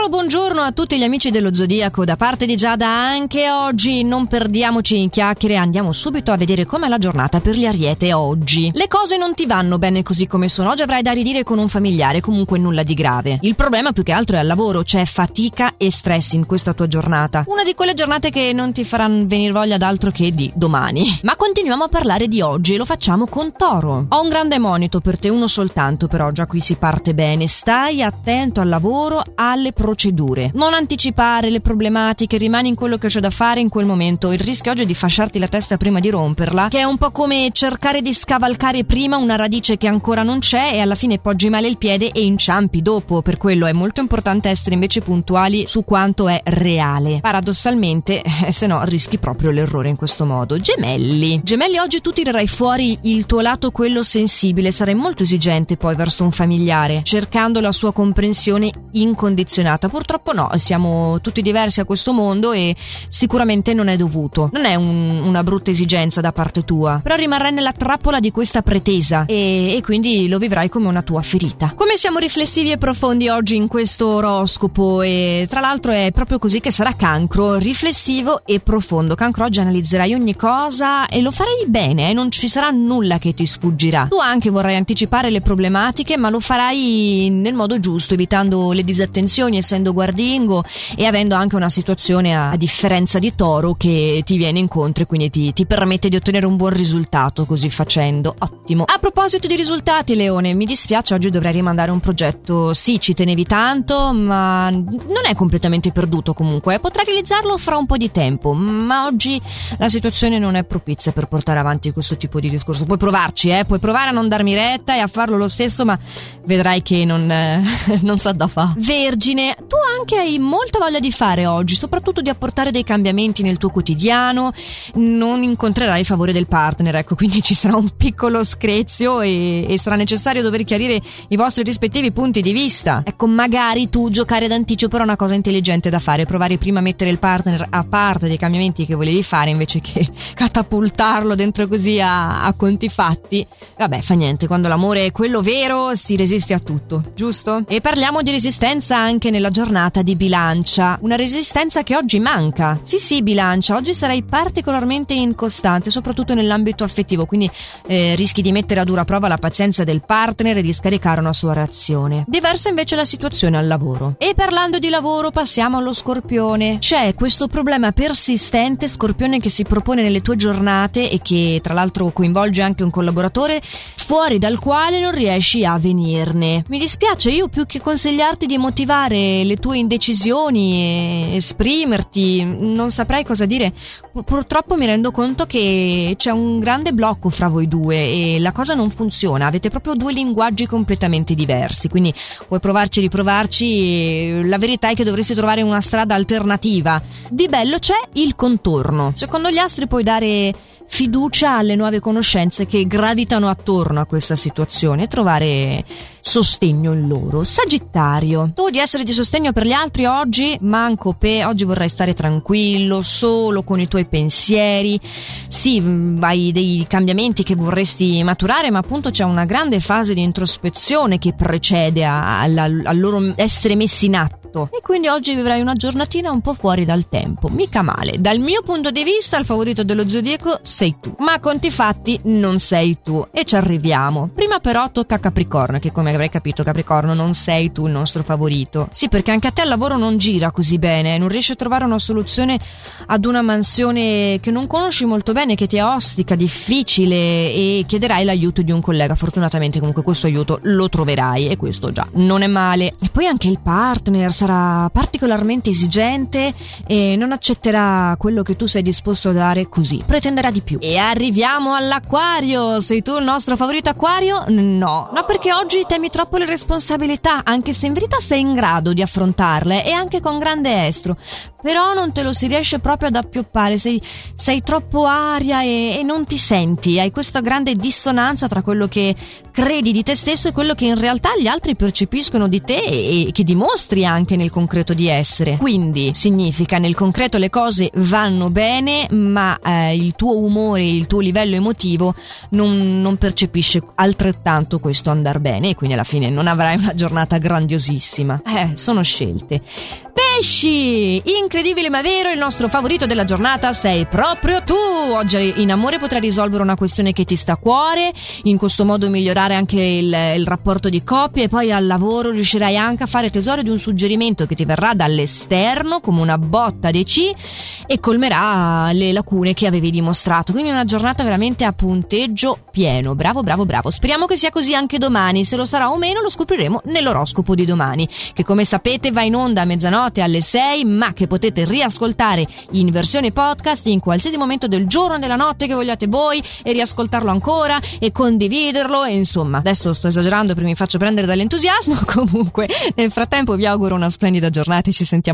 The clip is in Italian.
Caro buongiorno a tutti gli amici dello Zodiaco, da parte di Giada anche oggi non perdiamoci in chiacchiere, andiamo subito a vedere com'è la giornata per gli Ariete oggi. Le cose non ti vanno bene così come sono, oggi avrai da ridire con un familiare, comunque nulla di grave. Il problema più che altro è al lavoro, c'è fatica e stress in questa tua giornata. Una di quelle giornate che non ti faranno venire voglia d'altro che di domani. Ma continuiamo a parlare di oggi e lo facciamo con Toro. Ho un grande monito per te, uno soltanto però, già qui si parte bene. Stai attento al lavoro, alle procedure. Non anticipare le problematiche, rimani in quello che c'è da fare in quel momento. Il rischio oggi è di fasciarti la testa prima di romperla, che è un po' come cercare di scavalcare prima una radice che ancora non c'è e alla fine poggi male il piede e inciampi dopo. Per quello è molto importante essere invece puntuali su quanto è reale. Paradossalmente, eh, se no rischi proprio l'errore in questo modo. Gemelli. Gemelli oggi tu tirerai fuori il tuo lato quello sensibile, sarai molto esigente poi verso un familiare, cercando la sua comprensione incondizionata immaginata. Purtroppo no, siamo tutti diversi a questo mondo e sicuramente non è dovuto. Non è un, una brutta esigenza da parte tua, però rimarrai nella trappola di questa pretesa e, e quindi lo vivrai come una tua ferita. Come siamo riflessivi e profondi oggi in questo oroscopo e tra l'altro è proprio così che sarà cancro, riflessivo e profondo. Cancro oggi analizzerai ogni cosa e lo farai bene, eh? non ci sarà nulla che ti sfuggirà. Tu anche vorrai anticipare le problematiche, ma lo farai nel modo giusto, evitando le disattenzioni essendo guardingo e avendo anche una situazione a, a differenza di toro che ti viene incontro e quindi ti, ti, permette di ottenere un buon risultato così facendo. Ottimo. A proposito di risultati, Leone, mi dispiace, oggi dovrei rimandare un progetto. Sì, ci tenevi tanto, ma non è completamente perduto comunque. Potrai realizzarlo fra un po' di tempo, ma oggi la situazione non è propizia per portare avanti questo tipo di discorso. Puoi provarci, eh? Puoi provare a non darmi retta e a farlo lo stesso, ma vedrai che non, eh, non sa da fa. Vergine, tu anche hai molta voglia di fare oggi, soprattutto di apportare dei cambiamenti nel tuo quotidiano, non incontrerai il favore del partner, ecco, quindi ci sarà un piccolo screzio e, e sarà necessario dover chiarire i vostri rispettivi punti di vista. Ecco, magari tu giocare d'anticipo era una cosa intelligente da fare, provare prima a mettere il partner a parte dei cambiamenti che volevi fare invece che catapultarlo dentro così a, a conti fatti. Vabbè, fa niente, quando l'amore è quello vero si resiste a tutto, giusto? E parliamo di resistenza anche nel nella giornata di bilancia, una resistenza che oggi manca. Sì, sì, bilancia, oggi sarai particolarmente incostante, soprattutto nell'ambito affettivo, quindi eh, rischi di mettere a dura prova la pazienza del partner e di scaricare una sua reazione. Diversa invece la situazione al lavoro. E parlando di lavoro passiamo allo scorpione. C'è questo problema persistente, scorpione, che si propone nelle tue giornate e che tra l'altro coinvolge anche un collaboratore fuori dal quale non riesci a venirne. Mi dispiace, io più che consigliarti di motivare le tue indecisioni, esprimerti, non saprei cosa dire. Purtroppo mi rendo conto che c'è un grande blocco fra voi due e la cosa non funziona, avete proprio due linguaggi completamente diversi, quindi puoi provarci, riprovarci, la verità è che dovresti trovare una strada alternativa. Di bello c'è il contorno. Secondo gli astri puoi dare fiducia alle nuove conoscenze che gravitano attorno a questa situazione e trovare sostegno in loro. Sagittario, tu di essere di sostegno per gli altri oggi, manco pe, oggi vorrei stare tranquillo, solo con i tuoi pensieri. Sì, mm, hai dei cambiamenti che vorresti maturare, ma appunto c'è una grande fase di introspezione che precede al loro essere messi in atto fatto. E quindi oggi vivrai una giornatina un po' fuori dal tempo. Mica male. Dal mio punto di vista, il favorito dello zodiaco sei tu. Ma conti fatti non sei tu. E ci arriviamo. Prima però tocca a Capricorno, che come avrai capito, Capricorno, non sei tu il nostro favorito. Sì, perché anche a te il lavoro non gira così bene. Non riesci a trovare una soluzione ad una mansione che non conosci molto bene, che ti è ostica, difficile e chiederai l'aiuto di un collega. Fortunatamente comunque questo aiuto lo troverai e questo già non è male. E poi anche il partner sarà particolarmente esigente e non accetterà quello che tu sei disposto a dare così. Pretenderà di più. E arriviamo all'acquario. Sei tu il nostro favorito acquario? No. No, perché oggi temi troppo le responsabilità, anche se in verità sei in grado di affrontarle e anche con grande estro. però non te lo si riesce proprio ad appioppare, sei, sei troppo aria e, e, non ti senti, hai questa grande dissonanza tra quello che credi di te stesso e quello che in realtà gli altri percepiscono di te e, e che dimostri anche nel concreto di essere. Quindi significa nel concreto le cose vanno bene, ma eh, il tuo umore, il tuo livello emotivo non, non percepisce altrettanto questo andar bene e quindi alla fine non avrai una giornata grandiosissima. Eh, sono scelte. Pesci! Incredibile ma vero, il nostro favorito della giornata sei proprio tu! Oggi in amore potrai risolvere una questione che ti sta a cuore, in questo modo migliorare anche il, il rapporto di coppia e poi al lavoro riuscirai anche a fare tesoro di un suggerimento che ti verrà dall'esterno come una botta dei C e colmerà le lacune che avevi dimostrato. Quindi una giornata veramente a punteggio pieno. Bravo, bravo, bravo. Speriamo che sia così anche domani. Se lo sarà o meno lo scopriremo nell'oroscopo di domani, che come sapete va in onda a mezzanotte alle 6, ma che potete riascoltare in versione podcast in qualsiasi momento del giorno e della notte che vogliate voi e riascoltarlo ancora e condividerlo e insomma, adesso sto esagerando perché mi faccio prendere dall'entusiasmo, comunque nel frattempo vi auguro una splendida giornata e ci sentiamo